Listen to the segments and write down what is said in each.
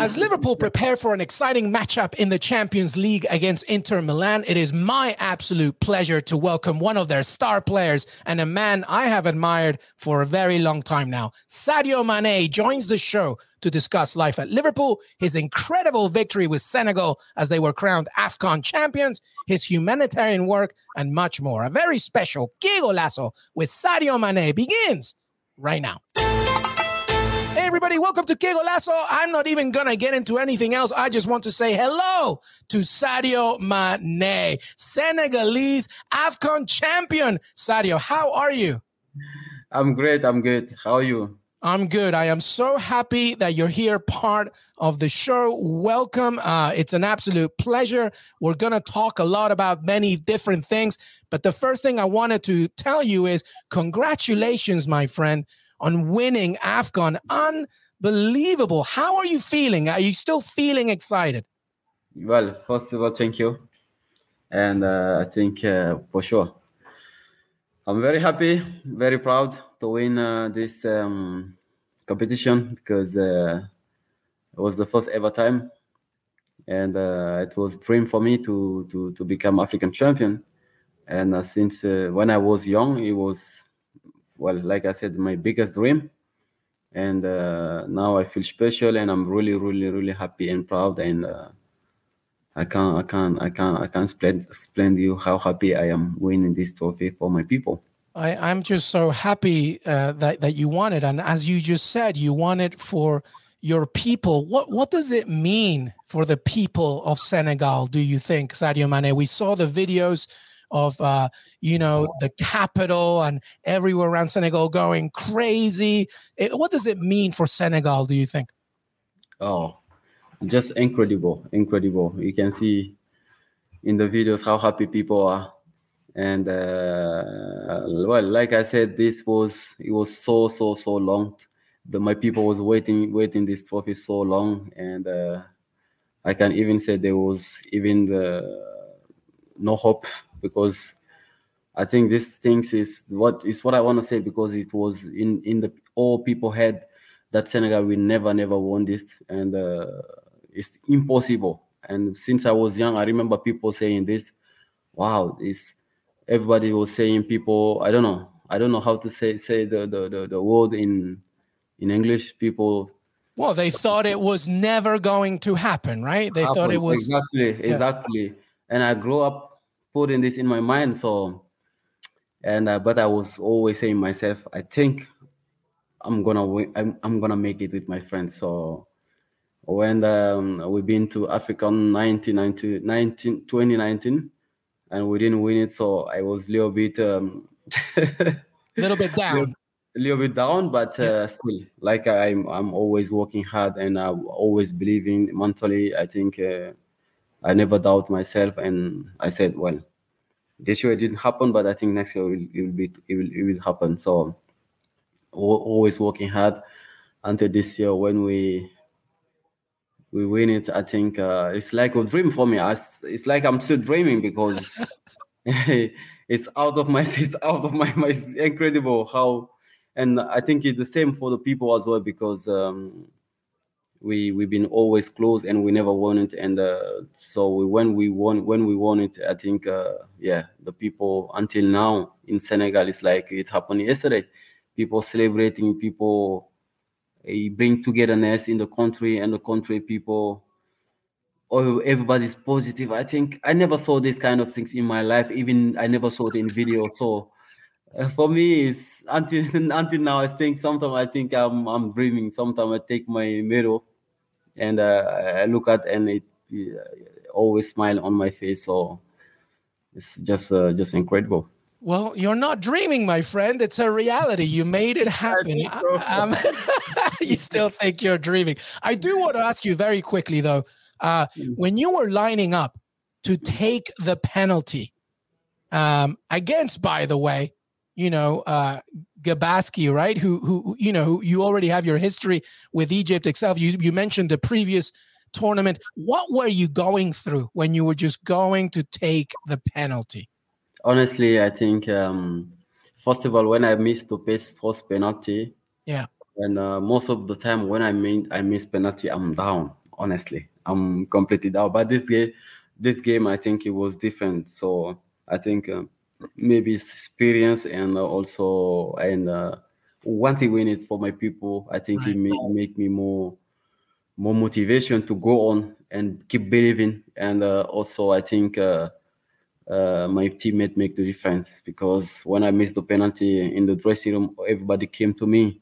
As Liverpool prepare for an exciting matchup in the Champions League against Inter Milan, it is my absolute pleasure to welcome one of their star players and a man I have admired for a very long time now. Sadio Mane joins the show to discuss life at Liverpool, his incredible victory with Senegal as they were crowned AFCON champions, his humanitarian work, and much more. A very special Que Golazo with Sadio Mane begins right now. Everybody, welcome to Que Golazo. I'm not even going to get into anything else. I just want to say hello to Sadio Mane, Senegalese AFCON champion. Sadio, how are you? I'm great. I'm good. How are you? I'm good. I am so happy that you're here, part of the show. Welcome. Uh, it's an absolute pleasure. We're going to talk a lot about many different things. But the first thing I wanted to tell you is congratulations, my friend, on winning AFCON. Unbelievable. How are you feeling? Are you still feeling excited? Well, first of all, thank you. And uh, I think uh, for sure, I'm very happy, very proud to win uh, this um, competition because uh, it was the first ever time, and uh, it was dream for me to to to become African champion. And uh, since when I was young, it was well, like I said, my biggest dream. And uh, now I feel special, and I'm really, really, really happy and proud. And uh, I can't, I can't, I can't, I can't explain, explain to you how happy I am winning this trophy for my people. I, I'm just so happy uh, that that you won it, and as you just said, you won it for your people. What what does it mean for the people of Senegal? Do you think, Sadio Mane? We saw the videos of uh, you know the capital and everywhere around Senegal going crazy. It, what does it mean for Senegal? Do you think? Oh, just incredible, incredible. You can see in the videos how happy people are, and uh, well, like I said, this was it was so so so long. The, my people was waiting waiting this trophy so long, and uh, I can even say there was even the no hope because I think this things is what is what I want to say because it was in in the all people had that Senegal will never never won this and uh, it's impossible. And since I was young, I remember people saying this. Wow, this everybody was saying people. I don't know. I don't know how to say say the the the, the word in in English. People. Well, they thought it was never going to happen, right? They happen. thought it was exactly exactly. Yeah. And I grew up putting this in my mind. So, and uh, but I was always saying myself, I think I'm gonna win, I'm, I'm gonna make it with my friends. So when um, we've been to Africa in 19, 19, 2019 and we didn't win it, so I was a little bit um, a little bit down. A little bit down, but uh, still, like I'm, I'm always working hard and I'm always believing mentally. I think uh, I never doubt myself, and I said, well, this year it didn't happen, but I think next year it will, it will be it will, it will happen. So always working hard until this year when we we win it. I think uh, it's like a dream for me. I, it's like I'm still dreaming because it's out of my it's out of my my it's incredible how and I think it's the same for the people as well because um, we we've been always close and we never won it. And uh, so we, when we won when we won it i think uh, yeah the people until now in senegal it's like it happened yesterday. People celebrating people uh, bring togetherness in the country and the country people oh everybody's positive. I think i never saw these kind of things in my life. Even i never saw it in video. So uh, for me it's until until now i think sometimes i think i'm i'm dreaming. Sometimes i take my mirror and uh, I look at and it uh, always smile on my face. So it's just uh, just incredible. Well, you're not dreaming, my friend. It's a reality. You made it happen. So. Um, you still think you're dreaming. I do want to ask you very quickly, though. Uh, hmm. when you were lining up to take the penalty um, against, by the way, you know, uh, Gabaski, right? Who, who, you know, who you already have your history with Egypt itself. You, you mentioned the previous tournament. What were you going through when you were just going to take the penalty? Honestly, I think um, first of all, when I missed the first penalty, yeah, and uh, most of the time when I mean I miss penalty, I'm down. Honestly, I'm completely down. But this game, this game, I think it was different. So I think. Um, maybe experience and also and uh, want to win it for my people. I think it may make me more more motivation to go on and keep believing. And uh, also, I think uh, uh, my teammate make the difference because when I missed the penalty in the dressing room, everybody came to me.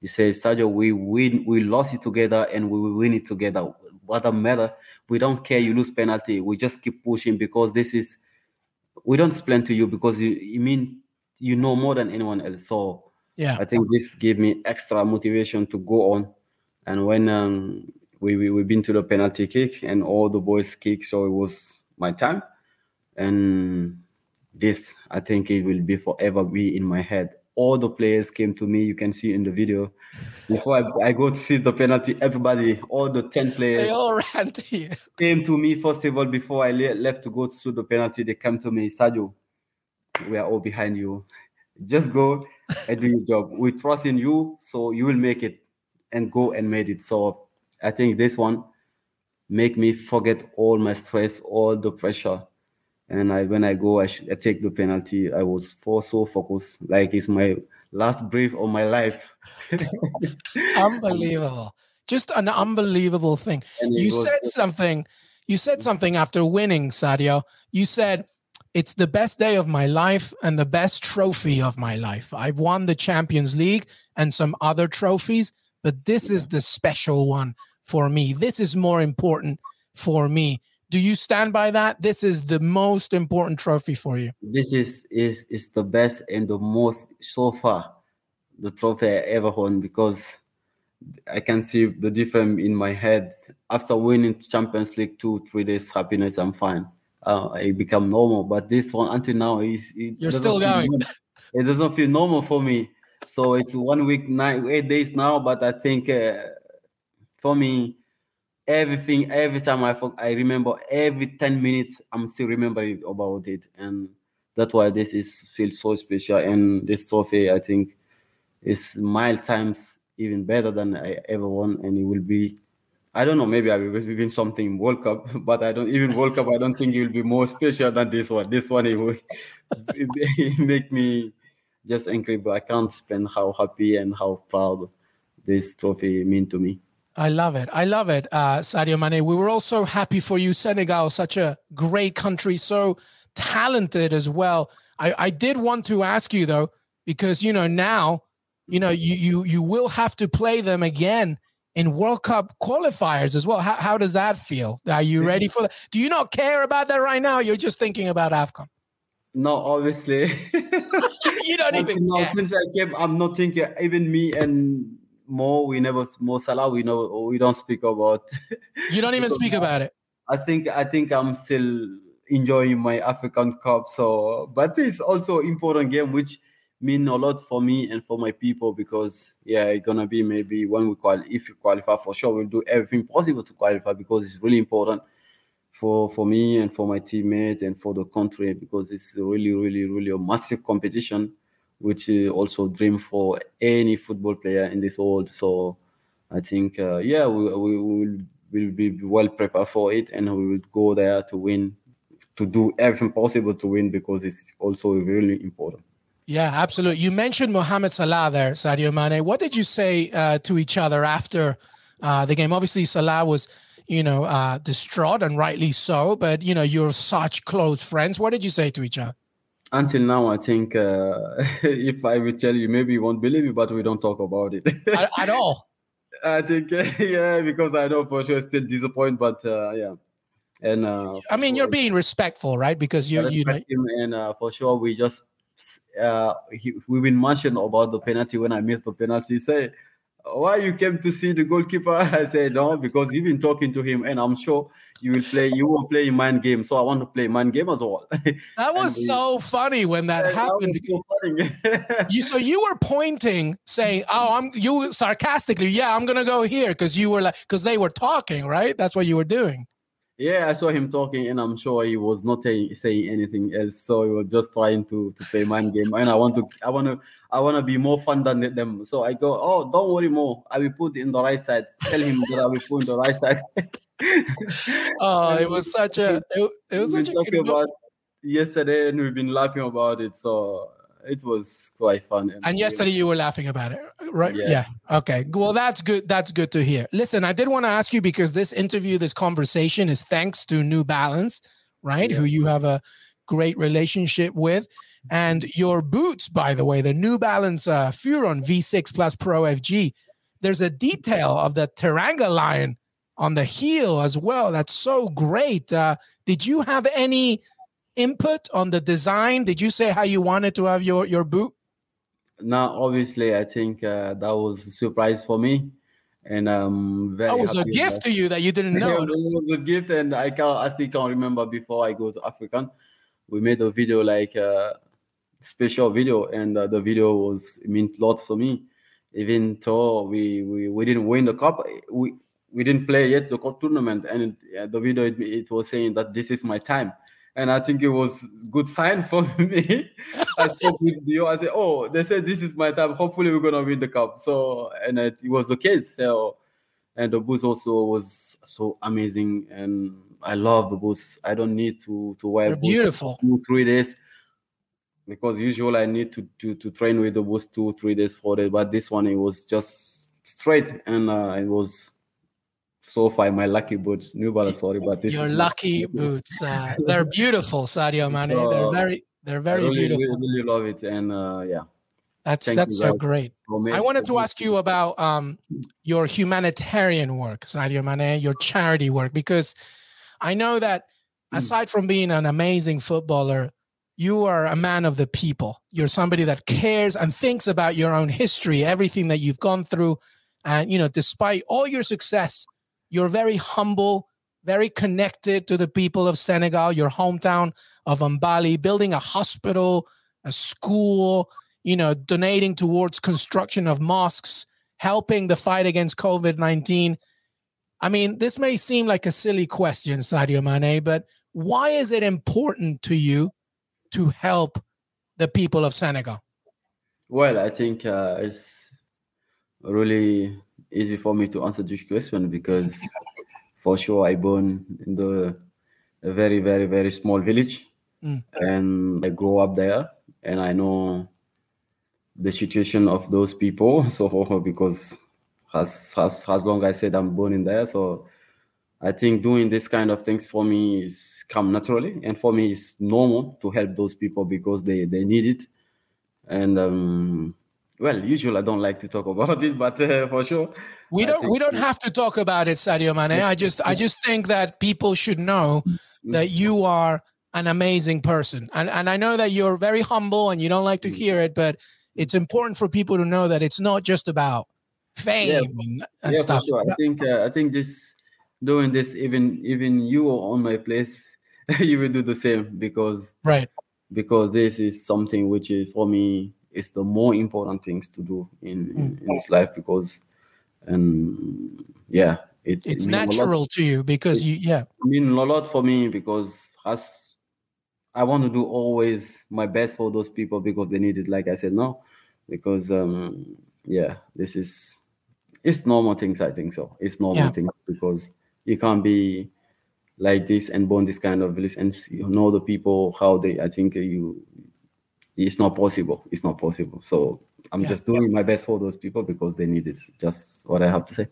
He said, "Sadio, we win, we lost it together, and we will win it together. What a matter? We don't care you lose penalty. We just keep pushing because this is." We don't explain to you because you, you mean you know more than anyone else. So yeah, I think this gave me extra motivation to go on. And when um, we, we we been to the penalty kick and all the boys kick, so it was my time. And this, I think, it will be forever be in my head all the players came to me. You can see in the video. Before I, I, go to see the penalty, everybody, all the 10 players, they all ran to you. Came to me first of all before I left to go to see the penalty. They came to me, Sadio, we are all behind you. Just go and do your job. We trust in you, so you will make it and go and made it. So I think this one make me forget all my stress, all the pressure and I, when I go, I, sh- I take the penalty. I was for so focused, like it's my last breath of my life. unbelievable, just an unbelievable thing. You said something. You said something after winning, Sadio. You said it's the best day of my life and the best trophy of my life. I've won the Champions League and some other trophies, but this is the special one for me. This is more important for me do you stand by that? This is the most important trophy for you. This is is is the best and the most so far the trophy I ever won because I can see the difference in my head after winning Champions League two three days happiness I'm fine. Uh, I become normal, but this one until now is you're still going. It doesn't feel normal for me. So it's one week, nine, eight days now. But I think uh, for me, everything every time i i remember every 10 minutes i'm still remembering about it. And that's why this is feels so special. And this trophy i think is mile times even better than i ever won. And it will be i don't know maybe i will win something world cup but i don't even world cup i don't think it will be more special than this one. This one it will it, it make me just incredible i can't spend how happy and how proud this trophy mean to me I love it. I love it, uh, Sadio Mane. We were also happy for you, Senegal, such a great country, so talented as well. I, I did want to ask you though, because you know now, you know you you you will have to play them again in World Cup qualifiers as well. How how does that feel? Are you ready for that? Do you not care about that right now? You're just thinking about AFCON. No, obviously. you don't even. No, since I came, I'm not thinking. Even me and Mo we never Mo Salah we know we don't speak about. You don't even speak about it. I think I think I'm still enjoying my African Cup. So, but it's also important game which mean a lot for me and for my people because yeah, it's gonna be maybe when we qualify. If you qualify for sure, we'll do everything possible to qualify because it's really important for for me and for my teammates and for the country because it's really really really a massive competition which is also dream for any football player in this world. So I think, uh, yeah, we, we will will be well prepared for it, and we will go there to win, to do everything possible to win because it's also really important. Yeah, absolutely. You mentioned Mohamed Salah there, Sadio Mane. What did you say uh, to each other after uh, the game? Obviously, Salah was, you know, uh, distraught and rightly so. But you know, you're such close friends. What did you say to each other? Until now, I think uh, if I will tell you, maybe you won't believe me, but we don't talk about it at, at all. I think yeah, because I know for sure still disappointed, but uh, yeah, and uh, I mean you're being respectful, right? Because you you know, him and uh, for sure we just uh, he, we've been mentioned about the penalty when I missed the penalty. Say why you came to see the goalkeeper? I said, no, because you've been talking to him, and I'm sure you will play. You will play mind game, so I want to play mind game as well. That was so funny when that that happened. was so funny. you so you were pointing, saying, "Oh, I'm you sarcastically, yeah, I'm gonna go here," because you were like, because they were talking, right? That's what you were doing. Yeah, I saw him talking, and I'm sure he was not saying, saying anything else. So he was just trying to to play mind game, and I want to, I want to, I want to be more fun than them. So I go, oh, don't worry more. I will put in the right side. Tell him that I will put in the right side. Oh, it was such a it, it was such a talking good- about yesterday, and we've been laughing about it. So it was quite fun. and yesterday you were laughing about it, right? Yeah. Yeah. Okay. Well, that's good. That's good to hear. Listen, I did want to ask you because this interview, this conversation is thanks to New Balance, right? Yeah. Who you have a great relationship with. And your boots, by the way, the New Balance uh, Furon V6 Plus Pro FG, there's a detail of the Teranga lion on the heel as well. That's so great. Uh, did you have any input on the design? Did you say how you wanted to have your, your boot? Now, obviously, I think uh, that was a surprise for me, and um. That was a gift that- to you that you didn't Yeah, know. it was a gift, and I can't, I still can't remember before I go to African, we made a video like uh, special video, and uh, the video was it meant lots for me. Even though we, we we didn't win the cup, we we didn't play yet the cup tournament, and it, uh, the video it, it was saying that this is my time. And I think it was good sign for me. I spoke with Dio. I said, "Oh, they said this is my time. Hopefully, we're gonna win the cup." So, and it, it was the case. So, and the boots also was so amazing and i love the boots i don't need to to wear beautiful. two three days because usually i need to to to train with the boots two three days four days but this one it was just straight and uh, it was so far my lucky boots new balance sorry but this Your lucky boots. Uh, they're beautiful, Sadio Mane. They're Uh, very, they're very really, beautiful. really, really love it and uh yeah That's thank that's so great. I wanted to ask you about um, your humanitarian work, Sadio Mane, your charity work, because I know that Mm. aside from being an amazing footballer, you are a man of the people. You're somebody that cares and thinks about your own history, everything that you've gone through. And, you know, despite all your success, you're very humble, very connected to the people of Senegal, your hometown of Bambali, building a hospital, a school, you know, donating towards construction of mosques, helping the fight against COVID 19. I mean, this may seem like a silly question, Sadio Mane, but why is it important to you to help the people of Senegal? Well, I think uh, it's really easy for me to answer this question because for sure I born in the a very very very small village Mm. and I grew up there and I know the situation of those people so because as as as long as I said I'm born in there so I think doing this kind of things for me is come naturally and for me it's normal to help those people because they they need it and um well usually i don't like to talk about it but uh, for sure We don't we don't have to talk about it, Sadio Mane. I just I just think that people should know Mm. that you are an amazing person. And and I know that you're very humble and you don't like to hear it, but it's important for people to know that it's not just about fame and, and yeah stuff. for sure i think uh, i think this doing this even even you on my place you will do the same because Right. because this is something which is for me is the more important things to do in in, Mm. in this life because and yeah it, It's it mean a lot- natural to you because you yeah. I mean a lot for me because as I want to do always my best for those people because they need it. Like I said, no, because um yeah, this is it's normal things. I think so. It's normal Yeah. things because you can't be like this and born this kind of village and you know the people how they. I think you it's not possible. It's not possible. So I'm Yeah. just doing my best for those people because they need it. Just what I have to say.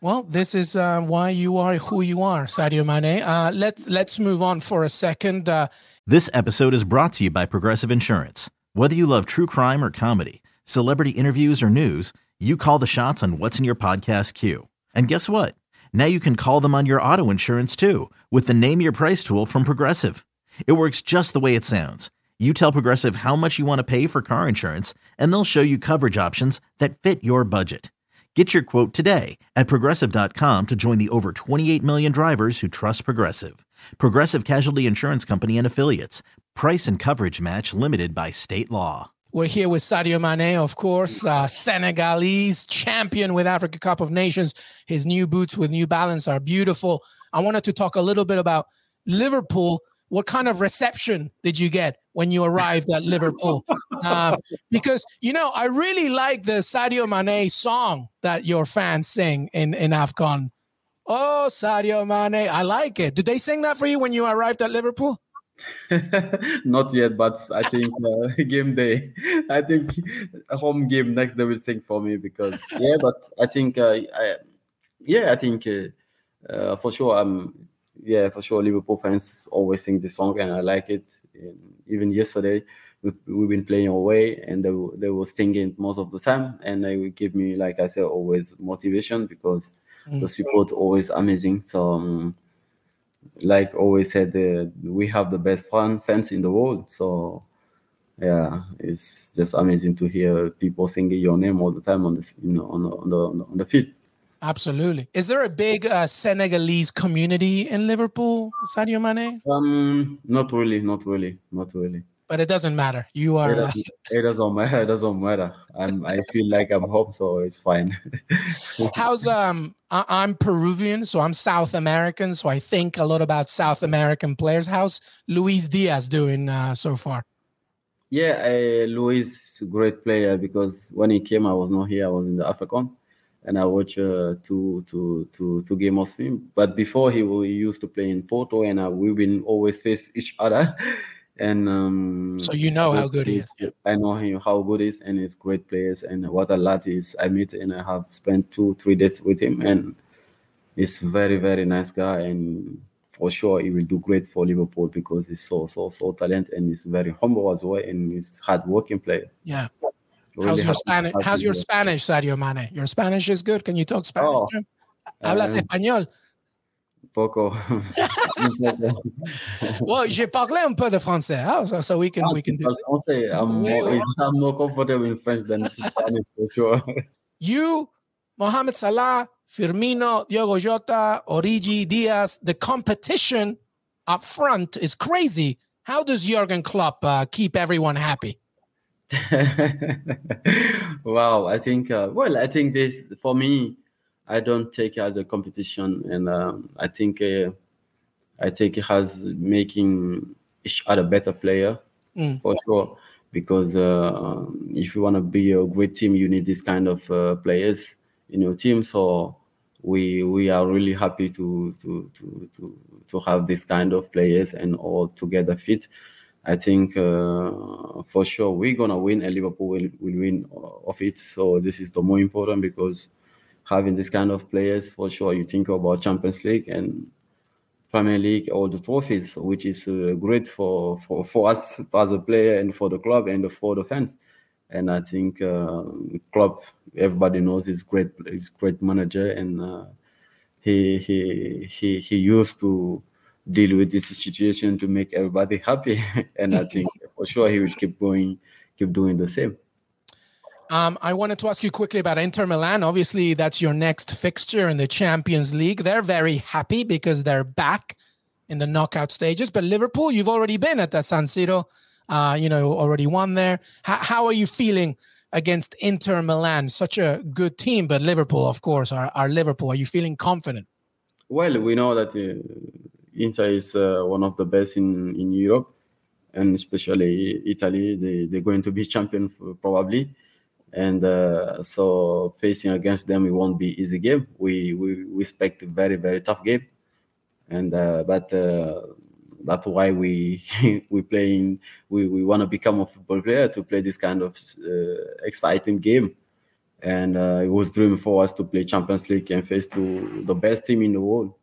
Well, this is uh, why you are who you are, Sadio Mane. Uh, let's let's move on for a second. Uh, This episode is brought to you by Progressive Insurance. Whether you love true crime or comedy, celebrity interviews or news, you call the shots on what's in your podcast queue. And guess what? Now you can call them on your auto insurance too with the Name Your Price tool from Progressive. It works just the way it sounds. You tell Progressive how much you want to pay for car insurance, and they'll show you coverage options that fit your budget. Get your quote today at progressive.com to join the over 28 million drivers who trust Progressive. Progressive Casualty Insurance Company and Affiliates. Price and coverage match limited by state law. We're here with Sadio Mane, of course, uh, Senegalese champion with Africa Cup of Nations. His new boots with New Balance are beautiful. I wanted to talk a little bit about Liverpool. What kind of reception did you get when you arrived at Liverpool? Uh, because you know, I really like the Sadio Mane song that your fans sing in in Afcon. Oh, Sadio Mane, I like it. Did they sing that for you when you arrived at Liverpool? Not yet, but I think uh, game day. I think home game next day will sing for me because yeah. But I think uh, I, yeah, I think uh, uh for sure I'm yeah for sure Liverpool fans always sing this song and I like it. And even yesterday we, we've been playing away and they they were singing most of the time and they will give me like I said always motivation because mm. the support always amazing. So. Um, like always said, uh, we have the best fan fans in the world. So yeah, it's just amazing to hear people singing your name all the time on the you know on the on the, on the field. Absolutely. Is there a big uh, Senegalese community in Liverpool, Sadio Mane? Um, not really, not really, not really but it doesn't matter. You are. It doesn't, it doesn't matter. It doesn't matter. I'm. I feel like I'm home, so it's fine. How's um? I, am Peruvian, so I'm South American, so I think a lot about South American players. How's Luis Diaz doing uh, so far? Yeah, uh, Luis is a great player because when he came, I was not here. I was in the African, and I watch uh, two, two, two, two games of him. But before he, he used to play in Porto, and uh, we've been always face each other. and um, so you know how good he is. I know him how good he is, and he's great players. And what a lot is I meet and I have spent two three days with him, and he's very very nice guy, and for sure he will do great for Liverpool because he's so so so talented and he's very humble as well, and he's hard working player. Yeah. Really how's your Spanish? How's your Spanish, Sadio Mane? Your Spanish is good. Can you talk Spanish? Oh, Hablas uh, español? Poco. well, j'ai parlé un peu de français, huh? so, so we can ah, we can do. Français. I'm more, I'm more comfortable in French than Spanish for sure. You, Mohamed Salah, Firmino, Diogo Jota, Origi, Diaz. The competition up front is crazy. How does Jurgen Klopp uh, keep everyone happy? wow, I think. Uh, well, I think this for me I don't take it as a competition, and um, I think uh, I take it as making each other better player mm. for sure. Because uh, if you want to be a great team, you need this kind of uh, players in your team. So we we are really happy to to to to, to have this kind of players and all together fit. I think uh, for sure we're gonna win, and Liverpool will, will win of it. So this is the more important because having this kind of players for sure. You think about Champions League and Premier League, all the trophies, which is uh, great for, for, for us as a player and for the Klopp and for the fans. And I think uh, club, everybody knows he's great. He's great manager, and uh, he he he he used to deal with this situation to make everybody happy. and I think for sure he will keep going, keep doing the same. Um, I wanted to ask you quickly about Inter Milan. Obviously, that's your next fixture in the Champions League. They're very happy because they're back in the knockout stages. But Liverpool, you've already been at the San Siro. Uh, you know, already won there. How, how are you feeling against Inter Milan? Such a good team, but Liverpool, of course, are, are Liverpool. Are you feeling confident? Well, we know that uh, Inter is uh, one of the best in, in Europe, and especially Italy. They, they're going to be champion for, probably. And uh, so facing against them it won't be easy game. We we, we expect a very very tough game. And uh, but that's why we we playing we, we want to become a football player to play this kind of uh, exciting game. And uh, it was dream for us to play champions league and face to the best team in the world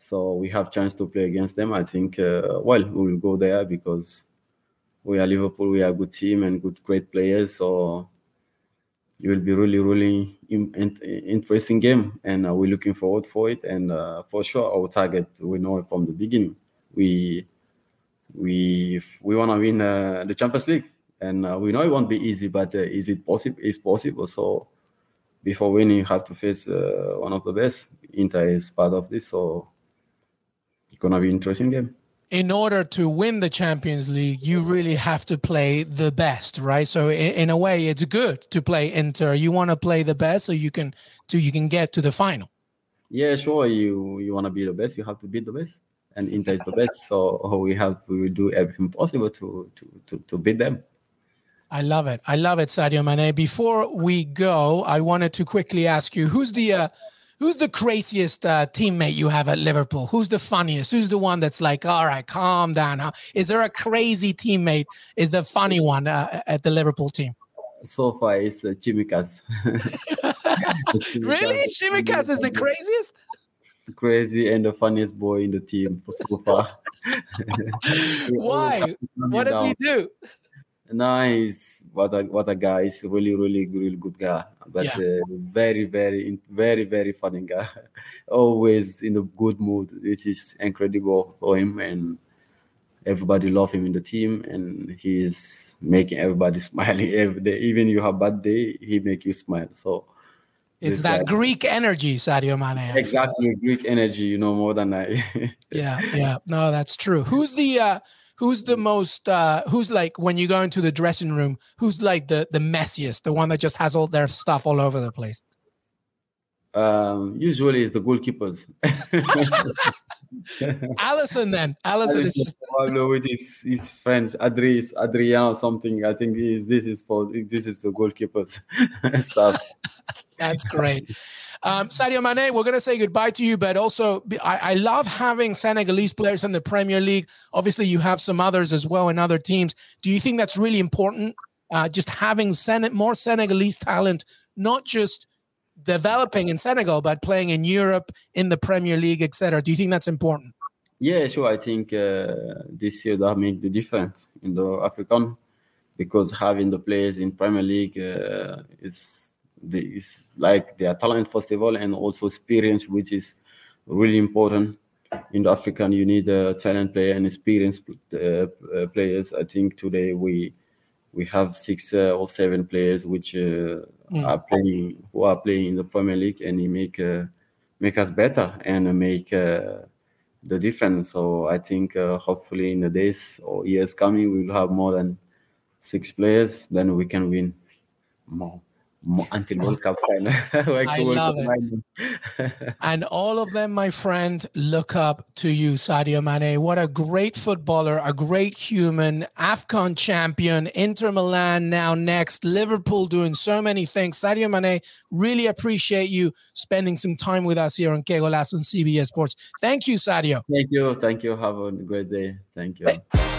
so we have chance to play against them i think uh, well we will go there because we are liverpool we are a good team and good great players so it will be really really in, in, interesting game and uh, we're looking forward for it and uh, for sure our target we know it from the beginning we we we want to win uh, the Champions League, and uh, we know it won't be easy, but uh, is it possible? It's possible. So before winning, you have to face one of the best. Inter is part of this, so gonna be interesting game. In order to win the Champions League, you really have to play the best, right? So in, in a way, it's good to play Inter. You want to play the best so you can so you can get to the final. Yeah, sure. You you want to be the best, you have to beat the best and Inter is the best. So we have we will do everything possible to to to, to beat them. I love it. I love it, Sadio Mane. Before we go, I wanted to quickly ask you who's the uh, who's the craziest uh, teammate you have at Liverpool? Who's the funniest? Who's the one that's like, all right, calm down? Huh? Is there a crazy teammate? Is the funny one uh, at the Liverpool team? So far, it's uh, Tsimikas. really, Tsimikas is the craziest crazy and the funniest boy in the team so far. Why? What does he do? Nice. What a what a guy. He's really, really, really good guy. But yeah. uh, very, very, very, very funny guy. Always in a good mood, which is incredible for him. And everybody love him in the team. And he's making everybody smile every day. Even you have bad day, he make you smile. So it's that Greek energy, Sadio Mane. Exactly, Greek energy. You know more than I. yeah, yeah. No, that's true. Who's the uh, who's the most uh, who's like when you go into the dressing room? Who's like the the messiest? The one that just has all their stuff all over the place. Um, usually, it's the goalkeepers. Alisson then Alisson, is just with his his French Adri Adrián something. I think is this is for this is the goalkeepers stuff. That's great. Um, Sadio Mane, we're going to say goodbye to you, but also I, I, love having Senegalese players in the Premier League. Obviously, you have some others as well in other teams. Do you think that's really important? Uh, just having Sen- more Senegalese talent, not just developing in Senegal, but playing in Europe, in the Premier League, etc. Do you think that's important? Yeah, sure. I think uh, this year that make the difference in the African because having the players in Premier League uh, is is like their talent first of all, and also experience, which is really important. In the African, you need a talent player and experienced uh, uh, players. I think today we we have six uh, or seven players which uh, mm. are playing who are playing in the Premier League, and he make uh, make us better and make uh, the difference. So I think hopefully in the days or years coming, we will have more than six players, then we can win more until World Cup final. I love it. and all of them, my friend, look up to you, Sadio Mane. What a great footballer, a great human, AFCON champion, Inter Milan now next, Liverpool doing so many things. Sadio Mane, really appreciate you spending some time with us here on Que Golazo on CBS Sports. Thank you, Sadio. Thank you. Thank you. Have a great day. Thank you. Hey.